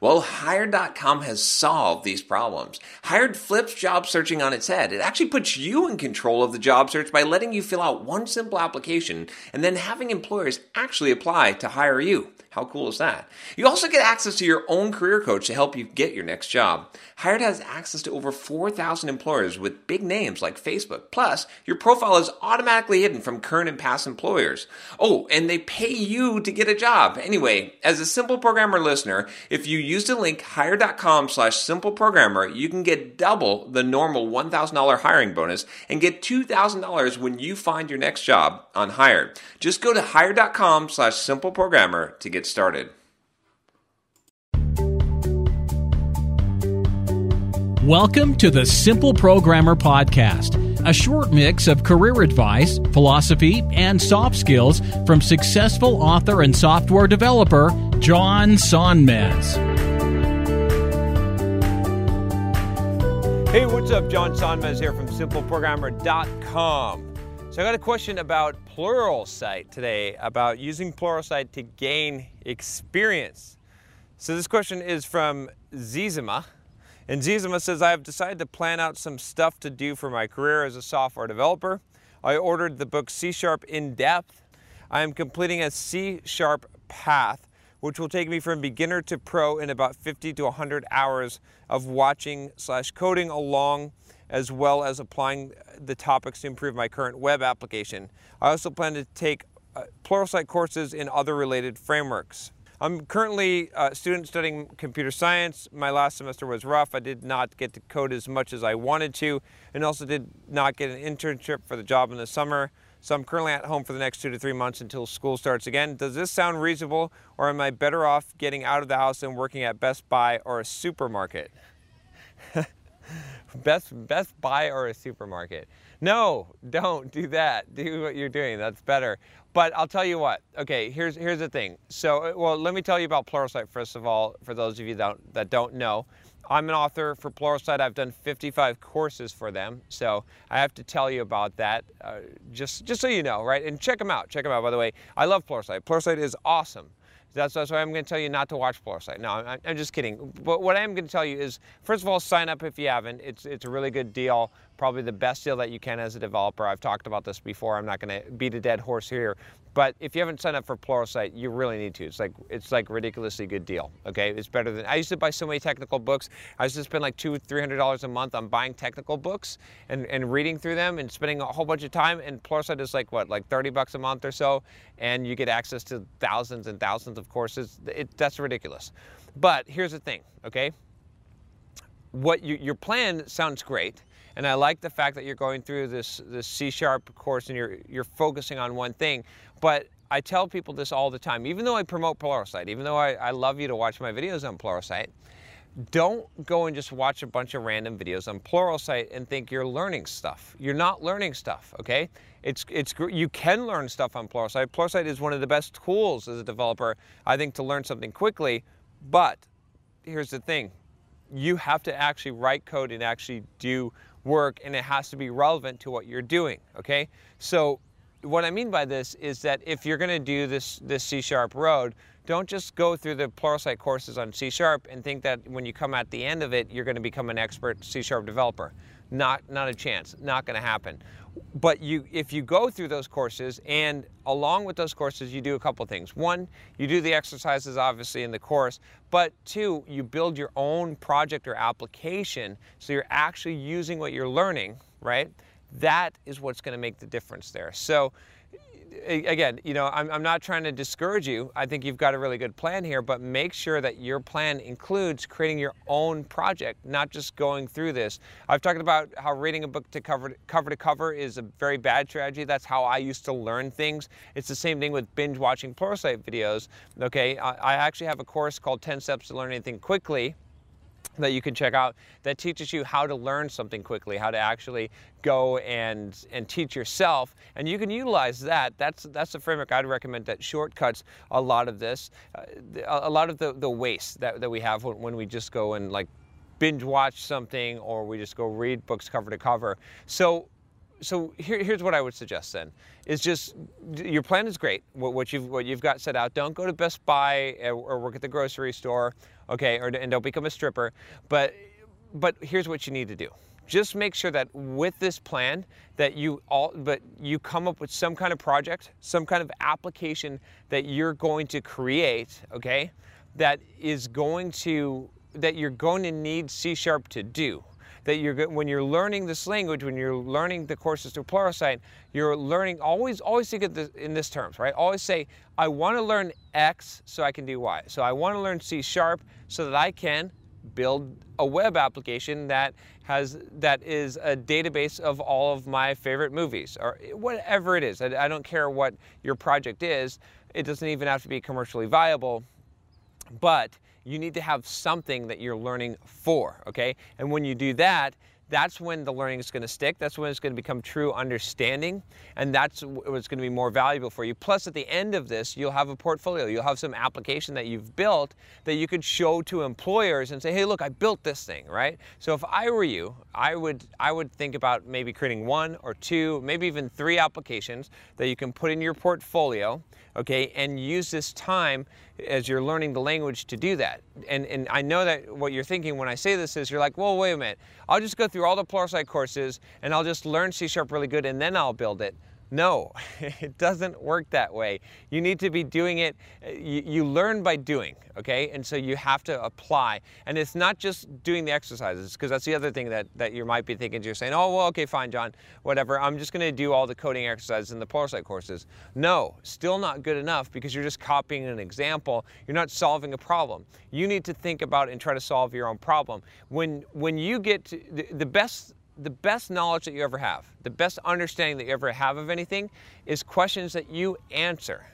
Well, Hired.com has solved these problems. Hired flips job searching on its head. It actually puts you in control of the job search by letting you fill out one simple application and then having employers actually apply to hire you. How cool is that? You also get access to your own career coach to help you get your next job. Hired has access to over 4,000 employers with big names like Facebook. Plus, your profile is automatically hidden from current and past employers. Oh, and they pay you to get a job. Anyway, as a simple programmer listener, if you use the link hired.com slash simple programmer, you can get double the normal $1,000 hiring bonus and get $2,000 when you find your next job on Hired. Just go to hired.com slash simple programmer to get started. Welcome to the Simple Programmer Podcast, a short mix of career advice, philosophy, and soft skills from successful author and software developer John Sonmez. Hey, what's up? John Sonmez here from simpleprogrammer.com. So I got a question about Pluralsight today, about using Pluralsight to gain experience. So this question is from Zizima. And Zizima says, I have decided to plan out some stuff to do for my career as a software developer. I ordered the book C Sharp in Depth. I am completing a C Sharp path, which will take me from beginner to pro in about 50 to 100 hours of watching slash coding along as well as applying the topics to improve my current web application. I also plan to take uh, Pluralsight courses in other related frameworks. I'm currently a student studying computer science. My last semester was rough. I did not get to code as much as I wanted to, and also did not get an internship for the job in the summer. So I'm currently at home for the next two to three months until school starts again. Does this sound reasonable, or am I better off getting out of the house and working at Best Buy or a supermarket? Best Best Buy or a supermarket. No, don't do that. Do what you're doing. That's better. But I'll tell you what. Okay, here's here's the thing. So, well, let me tell you about Pluralsight first of all. For those of you that don't, that don't know, I'm an author for Pluralsight. I've done 55 courses for them, so I have to tell you about that. Uh, just just so you know, right? And check them out. Check them out. By the way, I love Pluralsight. Pluralsight is awesome. That's, that's why I'm going to tell you not to watch Pluralsight. No, I'm, I'm just kidding. But what I am going to tell you is, first of all, sign up if you haven't. It's, it's a really good deal, probably the best deal that you can as a developer. I've talked about this before. I'm not going to beat a dead horse here. But if you haven't signed up for Pluralsight, you really need to. It's like it's like ridiculously good deal. Okay, it's better than I used to buy so many technical books. I used to spend like two, three hundred dollars a month on buying technical books and, and reading through them and spending a whole bunch of time. And Pluralsight is like what, like thirty bucks a month or so, and you get access to thousands and thousands of courses. It, that's ridiculous. But here's the thing, okay? What you, your plan sounds great and I like the fact that you're going through this this C sharp course and you're you're focusing on one thing. But I tell people this all the time, even though I promote Pluralsight, even though I, I love you to watch my videos on Pluralsight, don't go and just watch a bunch of random videos on Pluralsight and think you're learning stuff. You're not learning stuff, okay? It's, it's, you can learn stuff on Pluralsight. Pluralsight is one of the best tools as a developer, I think, to learn something quickly. But here's the thing you have to actually write code and actually do work, and it has to be relevant to what you're doing, okay? So what I mean by this is that if you're going to do this this C sharp road, don't just go through the Pluralsight courses on C sharp and think that when you come at the end of it, you're going to become an expert C sharp developer. Not not a chance. Not going to happen. But you, if you go through those courses, and along with those courses, you do a couple things. One, you do the exercises obviously in the course, but two, you build your own project or application, so you're actually using what you're learning, right? That is what's going to make the difference there. So again, you know, I'm, I'm not trying to discourage you. I think you've got a really good plan here, but make sure that your plan includes creating your own project, not just going through this. I've talked about how reading a book to cover, cover to cover is a very bad strategy. That's how I used to learn things. It's the same thing with binge watching Pluralsight videos. Okay, I, I actually have a course called 10 Steps to Learn Anything Quickly that you can check out that teaches you how to learn something quickly, how to actually go and and teach yourself, and you can utilize that. That's that's the framework I'd recommend that shortcuts a lot of this, uh, a lot of the the waste that that we have when, when we just go and like binge watch something or we just go read books cover to cover. So so here, here's what I would suggest then is just your plan is great what, what, you've what you've got set out don't go to Best Buy or, or work at the grocery store okay or and don't become a stripper. But but here's what you need to do. Just make sure that with this plan that you all but you come up with some kind of project some kind of application that you're going to create okay that is going to that you're going to need C sharp to do that you're when you're learning this language, when you're learning the courses through Pluralsight, you're learning always always think of this in this terms, right? Always say, I want to learn X so I can do Y. So I want to learn C sharp so that I can build a web application that has that is a database of all of my favorite movies or whatever it is. I, I don't care what your project is. It doesn't even have to be commercially viable, but you need to have something that you're learning for, okay? And when you do that, that's when the learning is going to stick. That's when it's going to become true understanding. And that's what's going to be more valuable for you. Plus, at the end of this, you'll have a portfolio. You'll have some application that you've built that you could show to employers and say, hey, look, I built this thing, right? So if I were you, I would, I would think about maybe creating one or two, maybe even three applications that you can put in your portfolio, okay, and use this time as you're learning the language to do that. And, and I know that what you're thinking when I say this is you're like, well, wait a minute, I'll just go through all the Pluralsight courses and I'll just learn C Sharp really good and then I'll build it. No, it doesn't work that way. You need to be doing it, uh, you, you, learn by doing, okay? And so you have to apply. And it's not just doing the exercises, because that's the other thing that, that you might be thinking, you're saying, oh, well, okay, fine, John, whatever. I'm just gonna do all the coding exercises in the Pluralsight courses. No, still not good enough because you're just copying an example. You're not solving a problem. You need to think about and try to solve your own problem. When, when you get to, the, the best the best knowledge that you ever have, the best understanding that you ever have of anything is questions that you answer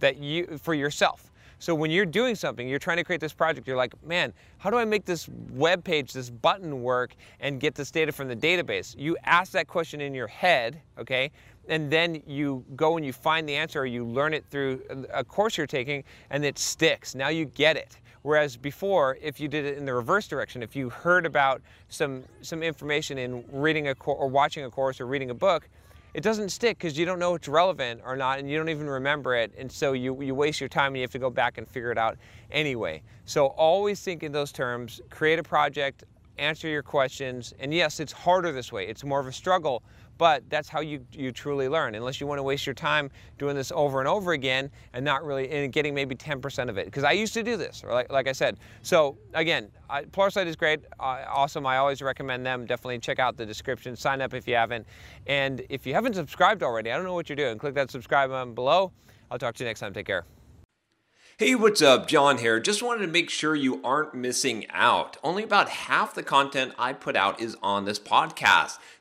that you for yourself. So when you're doing something, you're trying to create this project, you're like, man, how do I make this web page, this button work and get this data from the database? You ask that question in your head, okay? And then you go and you find the answer or you learn it through a course you're taking and it sticks. Now you get it. Whereas before, if you did it in the reverse direction, if you heard about some, some information in reading a or watching a course or reading a book, it doesn't stick because you don't know it's relevant or not and you don't even remember it and so you, you waste your time and you have to go back and figure it out anyway. So always think in those terms, create a project, answer your questions, and yes, it's harder this way. It's more of a struggle, but that's how you, you truly learn, unless you want to waste your time doing this over and over again and not really and getting maybe 10% of it. Because I used to do this, like, like I said. So again, I, Pluralsight is great, uh, awesome. I always recommend them. Definitely check out the description. Sign up if you haven't. And if you haven't subscribed already, I don't know what you're doing. Click that subscribe button below. I'll talk to you next time. Take care. Hey, what's up? John here. Just wanted to make sure you aren't missing out. Only about half the content I put out is on this podcast.